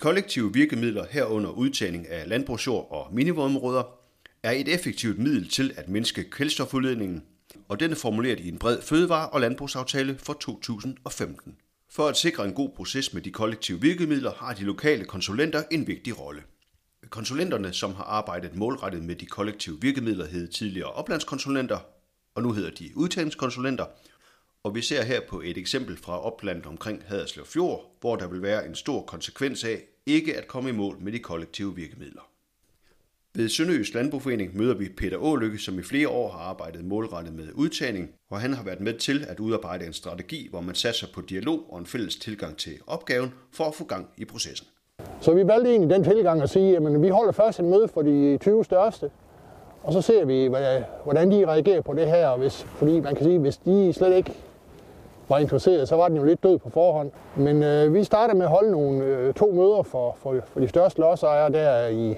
kollektive virkemidler herunder udtagning af landbrugsjord og minivådområder er et effektivt middel til at mindske kvælstofudledningen, og den er formuleret i en bred fødevare- og landbrugsaftale for 2015. For at sikre en god proces med de kollektive virkemidler har de lokale konsulenter en vigtig rolle. Konsulenterne, som har arbejdet målrettet med de kollektive virkemidler, hed tidligere oplandskonsulenter, og nu hedder de udtagningskonsulenter. Og vi ser her på et eksempel fra oplandet omkring Haderslev Fjord, hvor der vil være en stor konsekvens af ikke at komme i mål med de kollektive virkemidler. Ved Sønderjysk Landbrugforening møder vi Peter Ålykke, som i flere år har arbejdet målrettet med udtagning, og han har været med til at udarbejde en strategi, hvor man satser på dialog og en fælles tilgang til opgaven for at få gang i processen. Så vi valgte egentlig den tilgang at sige, at vi holder først et møde for de 20 største, og så ser vi, hvordan de reagerer på det her. Hvis, fordi man kan sige, hvis de slet ikke var interesseret, så var den jo lidt død på forhånd. Men øh, vi startede med at holde nogle øh, to møder for, for, for de største lodsejere der i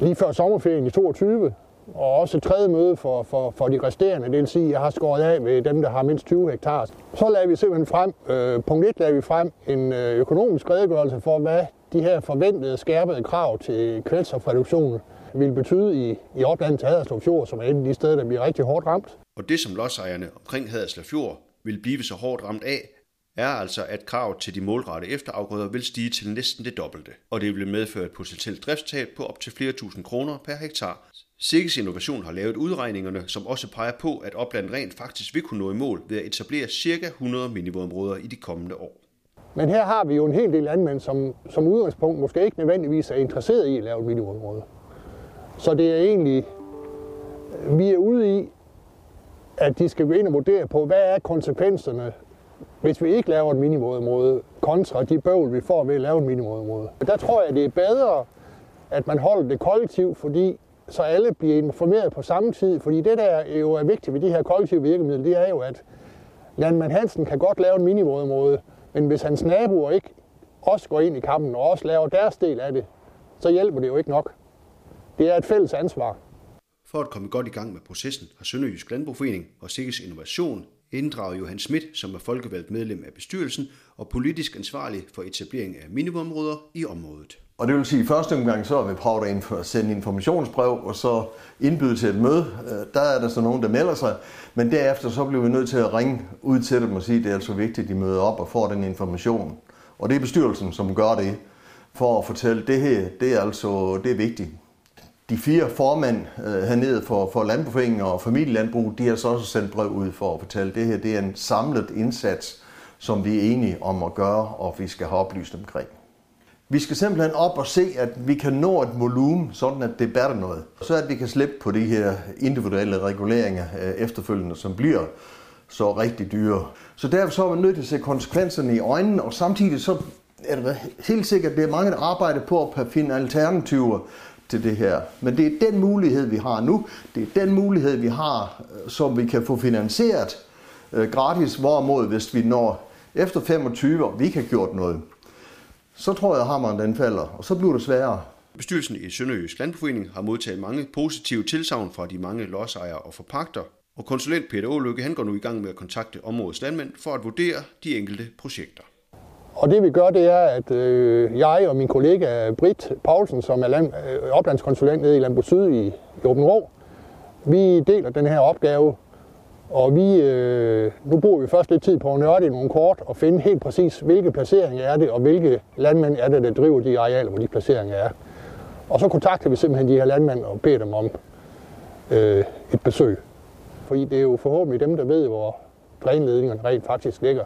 lige før sommerferien i 22, og også et tredje møde for, for, for de resterende, det vil sige, at jeg har skåret af med dem, der har mindst 20 hektar. Så lagde vi simpelthen frem, øh, punkt 1 lagde vi frem en øh, økonomisk redegørelse for, hvad de her forventede skærpede krav til kvælstofreduktion vil betyde i, i oplandet til Haderslev Fjord, som er et af de steder, der bliver rigtig hårdt ramt. Og det, som lodsejerne omkring Haderslev Fjord vil blive så hårdt ramt af, er altså, at krav til de målrette efterafgrøder vil stige til næsten det dobbelte, og det vil medføre et potentielt driftstab på op til flere tusind kroner per hektar. Sikkes Innovation har lavet udregningerne, som også peger på, at opland rent faktisk vil kunne nå i mål ved at etablere ca. 100 minivådområder i de kommende år. Men her har vi jo en hel del landmænd, som som udgangspunkt måske ikke nødvendigvis er interesseret i at lave et minivådområde. Så det er egentlig, vi er at de skal gå ind og vurdere på, hvad er konsekvenserne hvis vi ikke laver et minimumområde, kontra de bøvl, vi får ved at lave et minimumområde. Der tror jeg, det er bedre, at man holder det kollektivt, fordi så alle bliver informeret på samme tid. Fordi det, der jo er vigtigt ved de her kollektive virkemidler, det er jo, at Landmand Hansen kan godt lave en minimumområde, men hvis hans naboer ikke også går ind i kampen og også laver deres del af det, så hjælper det jo ikke nok. Det er et fælles ansvar. For at komme godt i gang med processen har Sønderjysk Landbrugforening og Sikkes Innovation inddraget Johan Schmidt, som er folkevalgt medlem af bestyrelsen og politisk ansvarlig for etablering af minimumområder i området. Og det vil sige, at i første omgang så har vi prøvet at sende informationsbrev og så indbyde til et møde. Øh, der er der så nogen, der melder sig, men derefter så bliver vi nødt til at ringe ud til dem og sige, at det er altså vigtigt, at de møder op og får den information. Og det er bestyrelsen, som gør det for at fortælle, at det her det er altså det er vigtigt de fire formænd øh, hernede for, for landbrugforeninger og familielandbrug, de har så også sendt brev ud for at fortælle, at det her det er en samlet indsats, som vi er enige om at gøre, og vi skal have oplyst omkring. Vi skal simpelthen op og se, at vi kan nå et volumen, sådan at det bærer noget. Så at vi kan slippe på de her individuelle reguleringer øh, efterfølgende, som bliver så rigtig dyre. Så derfor så er man nødt til at se konsekvenserne i øjnene, og samtidig så er det helt sikkert, at det er mange, der arbejder på at finde alternativer til det her. Men det er den mulighed, vi har nu. Det er den mulighed, vi har, øh, som vi kan få finansieret øh, gratis, hvorimod hvis vi når efter 25 og vi ikke har gjort noget, så tror jeg, at hammeren den falder, og så bliver det sværere. Bestyrelsen i Sønderjysk Landbrugforening har modtaget mange positive tilsavn fra de mange lodsejere og forpagter, og konsulent Peter Ålykke han går nu i gang med at kontakte områdets landmænd for at vurdere de enkelte projekter. Og det vi gør, det er, at øh, jeg og min kollega Britt Paulsen, som er land, øh, oplandskonsulent nede i Landbrug Syd i, i Åben Rå, vi deler den her opgave, og vi, øh, nu bruger vi først lidt tid på at nørde i nogle kort og finde helt præcis, hvilke placeringer er det, og hvilke landmænd er det, der driver de arealer, hvor de placeringer er. Og så kontakter vi simpelthen de her landmænd og beder dem om øh, et besøg. Fordi det er jo forhåbentlig dem, der ved, hvor drænledningerne rent faktisk ligger.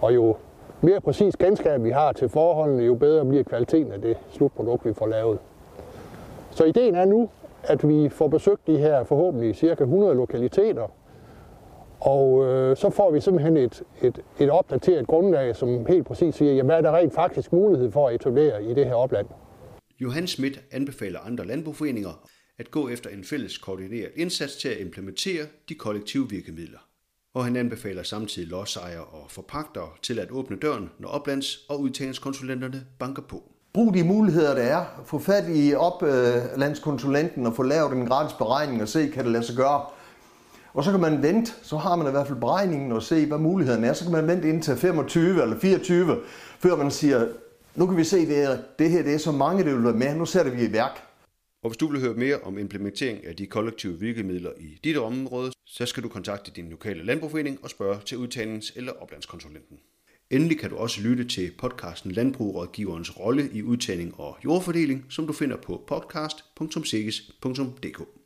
Og jo mere præcis kendskab vi har til forholdene, jo bedre bliver kvaliteten af det slutprodukt, vi får lavet. Så ideen er nu, at vi får besøgt de her forhåbentlig cirka 100 lokaliteter, og øh, så får vi simpelthen et, et, et opdateret grundlag, som helt præcis siger, jamen, hvad er der rent faktisk mulighed for at etablere i det her opland. Johan Schmidt anbefaler andre landbrugsforeninger at gå efter en fælles koordineret indsats til at implementere de kollektive virkemidler og han anbefaler samtidig lodsejere og forpagtere til at åbne døren, når oplands- og udtagningskonsulenterne banker på. Brug de muligheder, der er. Få fat i oplandskonsulenten og få lavet en gratis beregning og se, kan det lade sig gøre. Og så kan man vente, så har man i hvert fald beregningen og se, hvad mulighederne er. Så kan man vente indtil 25 eller 24, før man siger, nu kan vi se, det, er, det her det er så mange, det vil være med. Nu sætter vi i værk. Og hvis du vil høre mere om implementering af de kollektive virkemidler i dit område, så skal du kontakte din lokale landbrugforening og spørge til udtalings- eller oplandskonsulenten. Endelig kan du også lytte til podcasten Landbrugrådgiverens rolle i udtagning og jordfordeling, som du finder på podcast.sikkes.dk.